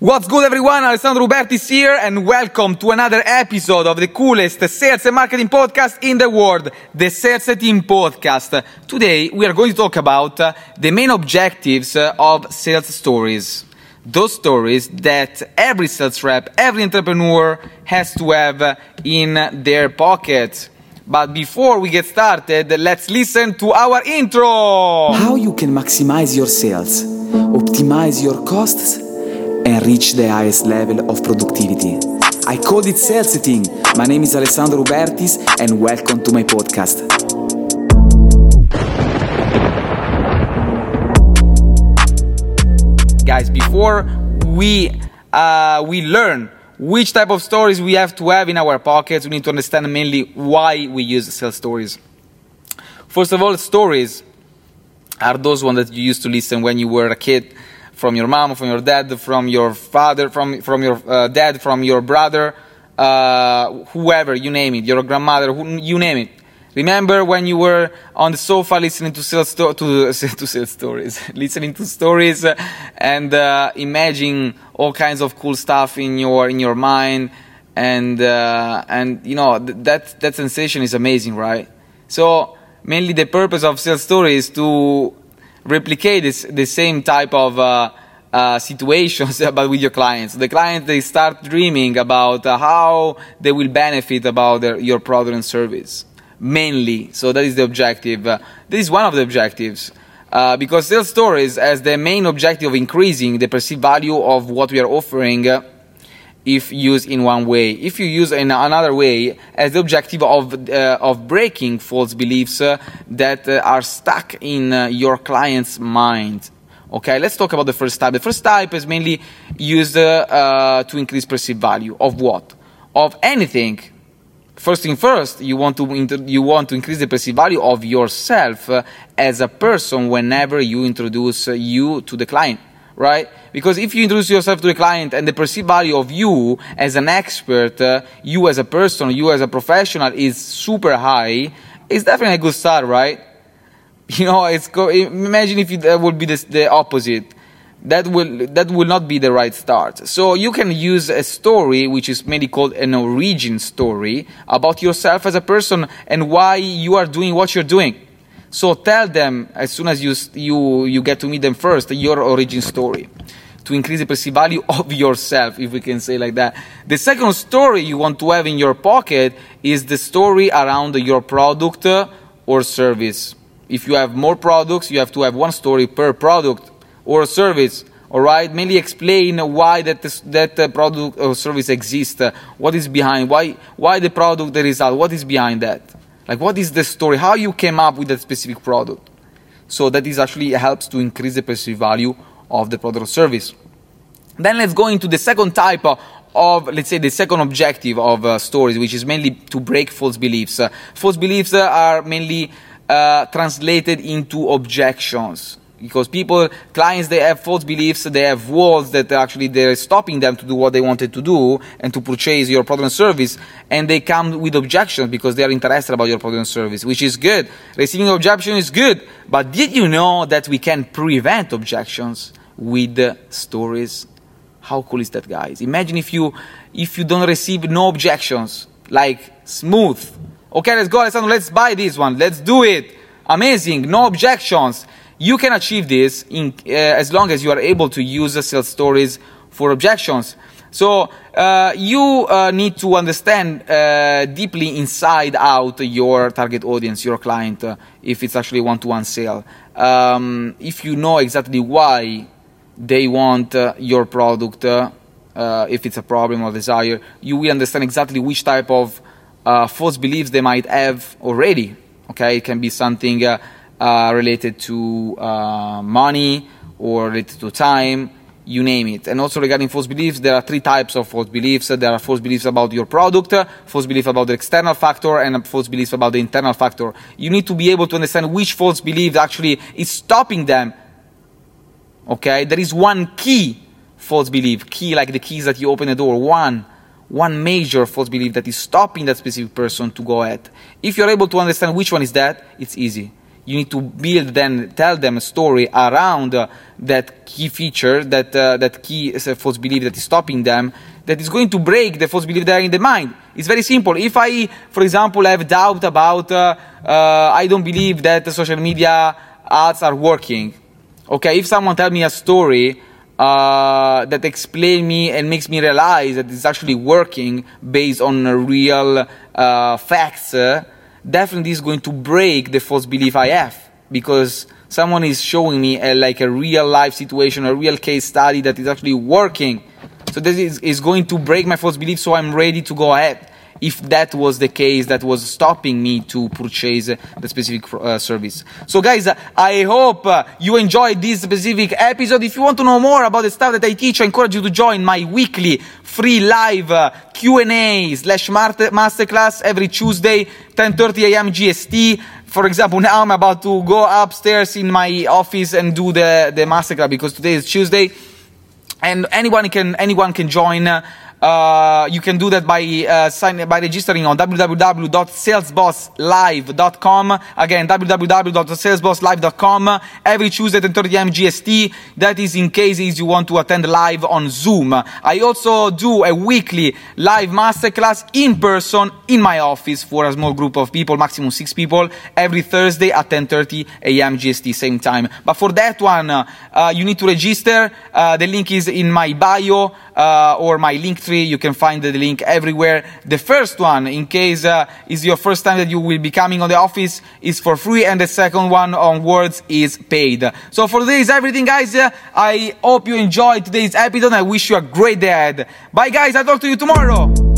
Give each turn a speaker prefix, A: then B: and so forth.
A: What's good, everyone? Alessandro Ruberti is here, and welcome to another episode of the coolest sales and marketing podcast in the world, the Sales Team Podcast. Today, we are going to talk about uh, the main objectives uh, of sales stories. Those stories that every sales rep, every entrepreneur has to have uh, in their pocket. But before we get started, let's listen to our intro.
B: How you can maximize your sales, optimize your costs, and reach the highest level of productivity. I call it sales setting. My name is Alessandro Rubertis, and welcome to my podcast.
A: guys before we uh, we learn which type of stories we have to have in our pockets we need to understand mainly why we use sales stories first of all stories are those ones that you used to listen when you were a kid from your mom from your dad from your father from from your uh, dad from your brother uh, whoever you name it your grandmother who, you name it Remember when you were on the sofa listening to sales sto- to, to sales stories, listening to stories uh, and uh, imagining all kinds of cool stuff in your in your mind, and uh, and you know th- that that sensation is amazing, right? So mainly the purpose of sales stories is to replicate this the same type of uh, uh, situations, but with your clients. The clients they start dreaming about uh, how they will benefit about their, your product and service mainly. So that is the objective. Uh, this is one of the objectives. Uh, because sales stories as the main objective of increasing the perceived value of what we are offering uh, if used in one way. If you use in another way, as the objective of, uh, of breaking false beliefs uh, that uh, are stuck in your client's mind. Okay, let's talk about the first type. The first type is mainly used to increase perceived value of what? Of anything first thing first, you want to inter- you want to increase the perceived value of yourself uh, as a person whenever you introduce uh, you to the client, right? Because if you introduce yourself to a client and the perceived value of you as an expert, uh, you as a person, you as a professional is super high, it's definitely a good start, right? You know, it's go- imagine if it, that would be the, the opposite that will that will not be the right start. So you can use a story which is mainly called an origin story about yourself as a person and why you are doing what you're doing. So tell them as soon as you you you get to meet them first your origin story. To increase the perceived value of yourself, if we can say like that. The second story you want to have in your pocket is the story around your product or service. If you have more products, you have to have one story per product or service. All right? Mainly explain why that that uh, product or service exists. What is behind why why the product the result what is behind that like what is the story? How you came up with that specific product? So that is actually helps to increase the perceived value of the product or service. Then let's go into the second type of, let's say the second objective of uh, stories which is mainly to break false beliefs. Uh, false beliefs uh, are mainly uh, translated into objections because people clients they have false beliefs they have walls that actually they're stopping them to do what they wanted to do and to purchase your product and service and they come with objections because they are interested about your product and service which is good. Receiving objection is good but did you know that we can prevent objections with stories? How cool is that guys? Imagine if you if you don't receive no objections like smooth. Okay let's go Alessandro let's buy this one. Let's do it. Amazing. No objections you can achieve this in, uh, as long as you are able to use the sales stories for objections. So uh, you uh, need to understand uh, deeply inside out your target audience, your client, uh, if it's actually one-to-one sale. Um, if you know exactly why they want uh, your product, if it's a problem or desire, you will understand exactly which type of false beliefs they might have already. Okay, it can be something uh, related to uh, money or related to time, you name it. And also regarding false beliefs, there are three types of false beliefs. There are false beliefs about your product, false belief about the external factor, and false beliefs about the internal factor. You need to be able to understand which false belief actually is stopping them. Okay, there is one key false belief, key like the keys that you open the door, one one major false belief that is stopping that specific person to go ahead. If you're able to understand which one is that, it's easy you need to build then tell them a story around uh, that key feature, that uh, that key uh, false belief that is stopping them, that is going to break the false belief there in the mind. It's very simple. If I, for example, have doubt about, uh, uh, I don't believe that social media ads are working. Okay, if someone tell me a story uh, that explain me and makes me realize that it's actually working based on real facts, definitely is going to break the false belief I have because someone is showing me a, like a real life situation, a real case study that is actually working. So this is, is going to break my false belief, so I'm ready to go ahead if that was the case that was stopping me to purchase the specific uh, service. So guys, I hope uh, you enjoyed this specific episode. If you want to know more about the stuff that I teach, I encourage you to join my weekly free live uh, Q&A slash masterclass every Tuesday, 10.30 a.m. GST for example, now I'm about to go upstairs in my office and do the, the masterclass because today is Tuesday and anyone can anyone can join uh, you can do that by uh, sign, by registering on www.salesbosslive.com. Again, www.salesbosslive.com. Every Tuesday at 30 am GST. That is in cases you want to attend live on Zoom. I also do a weekly live masterclass in person in my office for a small group of people, maximum six people, every Thursday at 10:30 a.m. GST, same time. But for that one, uh, you need to register. Uh, the link is in my bio uh, or my link You can find the link everywhere. The first one, in case uh, is your first time that you will be coming on the office, is for free, and the second one onwards is paid. So for today is everything, guys. Uh, I hope you enjoyed today's episode. I wish you a great day ahead. Bye, guys. I'll talk to you tomorrow.